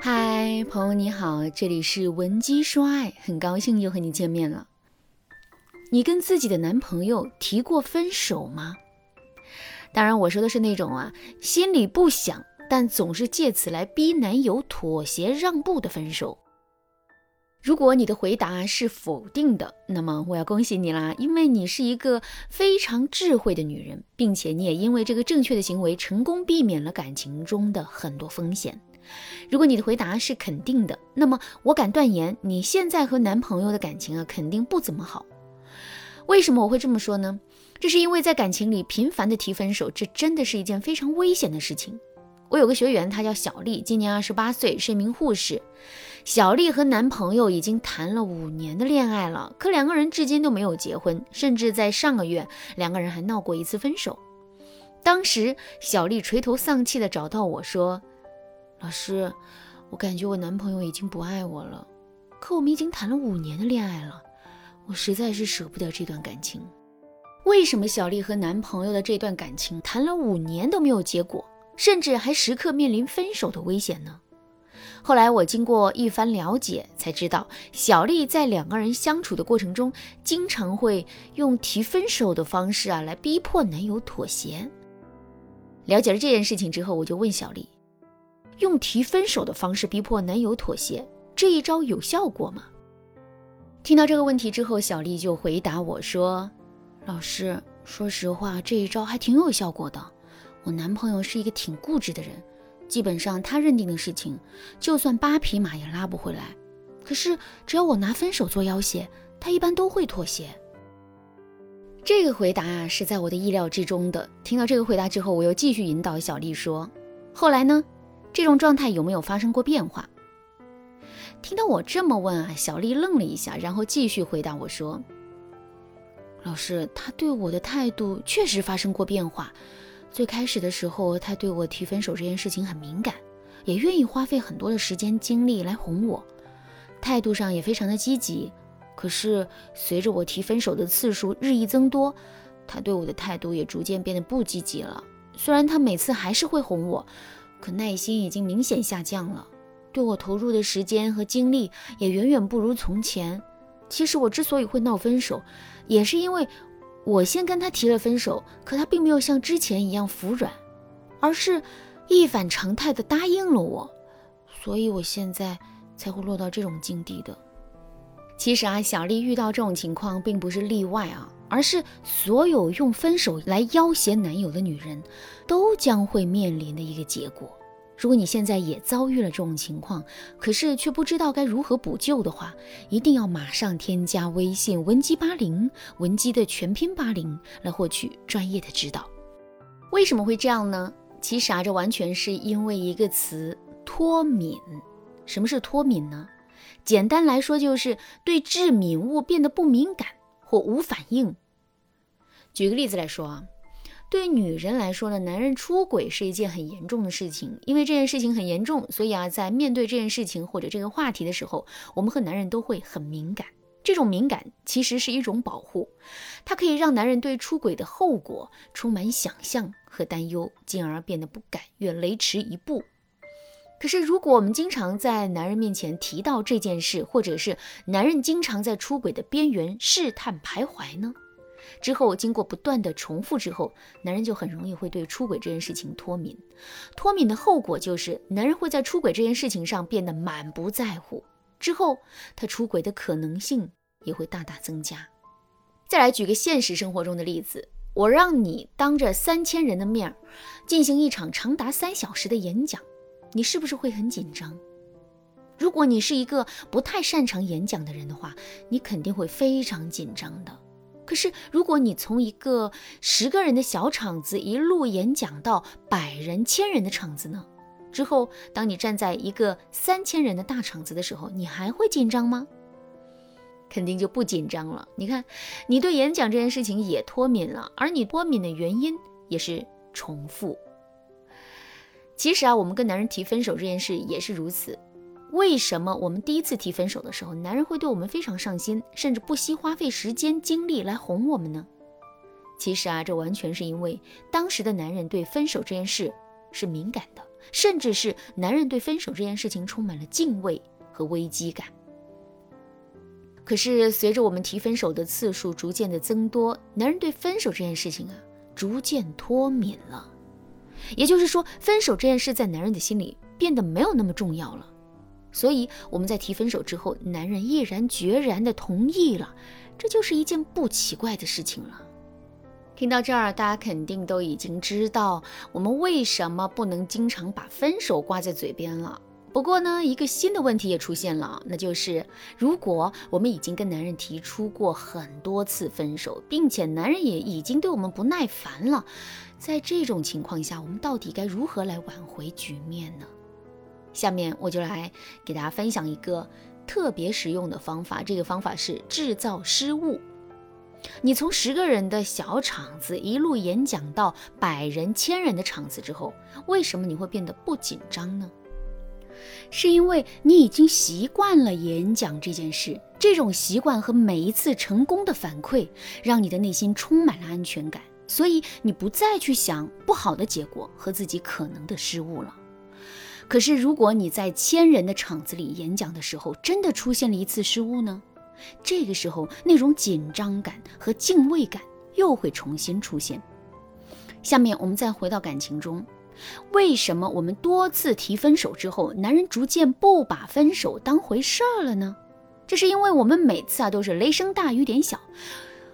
嗨，朋友你好，这里是文姬说爱，很高兴又和你见面了。你跟自己的男朋友提过分手吗？当然，我说的是那种啊，心里不想，但总是借此来逼男友妥协让步的分手。如果你的回答是否定的，那么我要恭喜你啦，因为你是一个非常智慧的女人，并且你也因为这个正确的行为，成功避免了感情中的很多风险。如果你的回答是肯定的，那么我敢断言，你现在和男朋友的感情啊，肯定不怎么好。为什么我会这么说呢？这是因为在感情里频繁的提分手，这真的是一件非常危险的事情。我有个学员，她叫小丽，今年二十八岁，是一名护士。小丽和男朋友已经谈了五年的恋爱了，可两个人至今都没有结婚，甚至在上个月，两个人还闹过一次分手。当时，小丽垂头丧气地找到我说。老师，我感觉我男朋友已经不爱我了，可我们已经谈了五年的恋爱了，我实在是舍不得这段感情。为什么小丽和男朋友的这段感情谈了五年都没有结果，甚至还时刻面临分手的危险呢？后来我经过一番了解，才知道小丽在两个人相处的过程中，经常会用提分手的方式啊来逼迫男友妥协。了解了这件事情之后，我就问小丽。用提分手的方式逼迫男友妥协，这一招有效果吗？听到这个问题之后，小丽就回答我说：“老师，说实话，这一招还挺有效果的。我男朋友是一个挺固执的人，基本上他认定的事情，就算八匹马也拉不回来。可是只要我拿分手做要挟，他一般都会妥协。”这个回答啊，是在我的意料之中的。听到这个回答之后，我又继续引导小丽说：“后来呢？”这种状态有没有发生过变化？听到我这么问啊，小丽愣了一下，然后继续回答我说：“老师，他对我的态度确实发生过变化。最开始的时候，他对我提分手这件事情很敏感，也愿意花费很多的时间精力来哄我，态度上也非常的积极。可是随着我提分手的次数日益增多，他对我的态度也逐渐变得不积极了。虽然他每次还是会哄我。”可耐心已经明显下降了，对我投入的时间和精力也远远不如从前。其实我之所以会闹分手，也是因为我先跟他提了分手，可他并没有像之前一样服软，而是一反常态的答应了我，所以我现在才会落到这种境地的。其实啊，小丽遇到这种情况并不是例外啊。而是所有用分手来要挟男友的女人，都将会面临的一个结果。如果你现在也遭遇了这种情况，可是却不知道该如何补救的话，一定要马上添加微信文姬八零，文姬的全拼八零，来获取专业的指导。为什么会这样呢？其实啊，这完全是因为一个词——脱敏。什么是脱敏呢？简单来说，就是对致敏物变得不敏感。或无反应。举个例子来说啊，对女人来说呢，男人出轨是一件很严重的事情。因为这件事情很严重，所以啊，在面对这件事情或者这个话题的时候，我们和男人都会很敏感。这种敏感其实是一种保护，它可以让男人对出轨的后果充满想象和担忧，进而变得不敢越雷池一步。可是，如果我们经常在男人面前提到这件事，或者是男人经常在出轨的边缘试探徘徊呢？之后经过不断的重复之后，男人就很容易会对出轨这件事情脱敏。脱敏的后果就是，男人会在出轨这件事情上变得满不在乎，之后他出轨的可能性也会大大增加。再来举个现实生活中的例子，我让你当着三千人的面进行一场长达三小时的演讲。你是不是会很紧张？如果你是一个不太擅长演讲的人的话，你肯定会非常紧张的。可是，如果你从一个十个人的小场子一路演讲到百人、千人的场子呢？之后，当你站在一个三千人的大场子的时候，你还会紧张吗？肯定就不紧张了。你看，你对演讲这件事情也脱敏了，而你脱敏的原因也是重复。其实啊，我们跟男人提分手这件事也是如此。为什么我们第一次提分手的时候，男人会对我们非常上心，甚至不惜花费时间精力来哄我们呢？其实啊，这完全是因为当时的男人对分手这件事是敏感的，甚至是男人对分手这件事情充满了敬畏和危机感。可是随着我们提分手的次数逐渐的增多，男人对分手这件事情啊，逐渐脱敏了。也就是说，分手这件事在男人的心里变得没有那么重要了。所以我们在提分手之后，男人毅然决然的同意了，这就是一件不奇怪的事情了。听到这儿，大家肯定都已经知道我们为什么不能经常把分手挂在嘴边了。不过呢，一个新的问题也出现了，那就是如果我们已经跟男人提出过很多次分手，并且男人也已经对我们不耐烦了，在这种情况下，我们到底该如何来挽回局面呢？下面我就来给大家分享一个特别实用的方法，这个方法是制造失误。你从十个人的小场子一路演讲到百人、千人的场子之后，为什么你会变得不紧张呢？是因为你已经习惯了演讲这件事，这种习惯和每一次成功的反馈，让你的内心充满了安全感，所以你不再去想不好的结果和自己可能的失误了。可是，如果你在千人的场子里演讲的时候，真的出现了一次失误呢？这个时候，那种紧张感和敬畏感又会重新出现。下面我们再回到感情中。为什么我们多次提分手之后，男人逐渐不把分手当回事儿了呢？这是因为我们每次啊都是雷声大雨点小，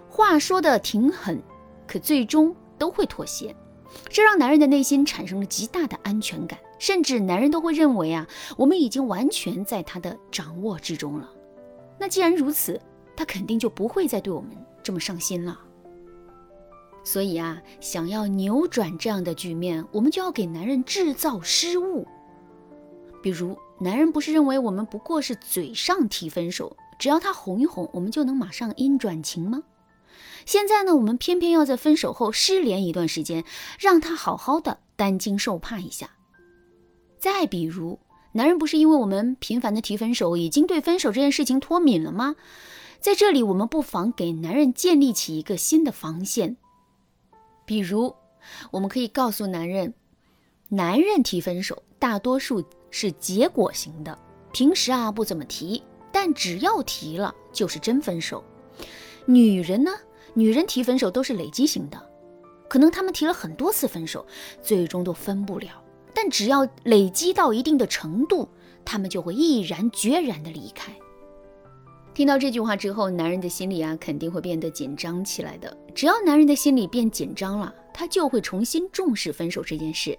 话说的挺狠，可最终都会妥协，这让男人的内心产生了极大的安全感，甚至男人都会认为啊我们已经完全在他的掌握之中了。那既然如此，他肯定就不会再对我们这么上心了。所以啊，想要扭转这样的局面，我们就要给男人制造失误。比如，男人不是认为我们不过是嘴上提分手，只要他哄一哄，我们就能马上阴转晴吗？现在呢，我们偏偏要在分手后失联一段时间，让他好好的担惊受怕一下。再比如，男人不是因为我们频繁的提分手，已经对分手这件事情脱敏了吗？在这里，我们不妨给男人建立起一个新的防线。比如，我们可以告诉男人，男人提分手大多数是结果型的，平时啊不怎么提，但只要提了就是真分手。女人呢，女人提分手都是累积型的，可能他们提了很多次分手，最终都分不了，但只要累积到一定的程度，他们就会毅然决然的离开。听到这句话之后，男人的心里啊肯定会变得紧张起来的。只要男人的心里变紧张了，他就会重新重视分手这件事。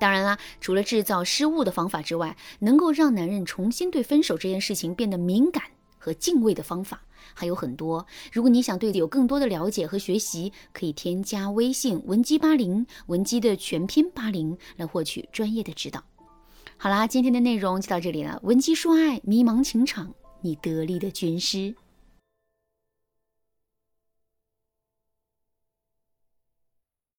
当然啦，除了制造失误的方法之外，能够让男人重新对分手这件事情变得敏感和敬畏的方法还有很多。如果你想对有更多的了解和学习，可以添加微信文姬八零，文姬的全拼八零，来获取专业的指导。好啦，今天的内容就到这里了。文姬说爱，迷茫情场。你得力的军师。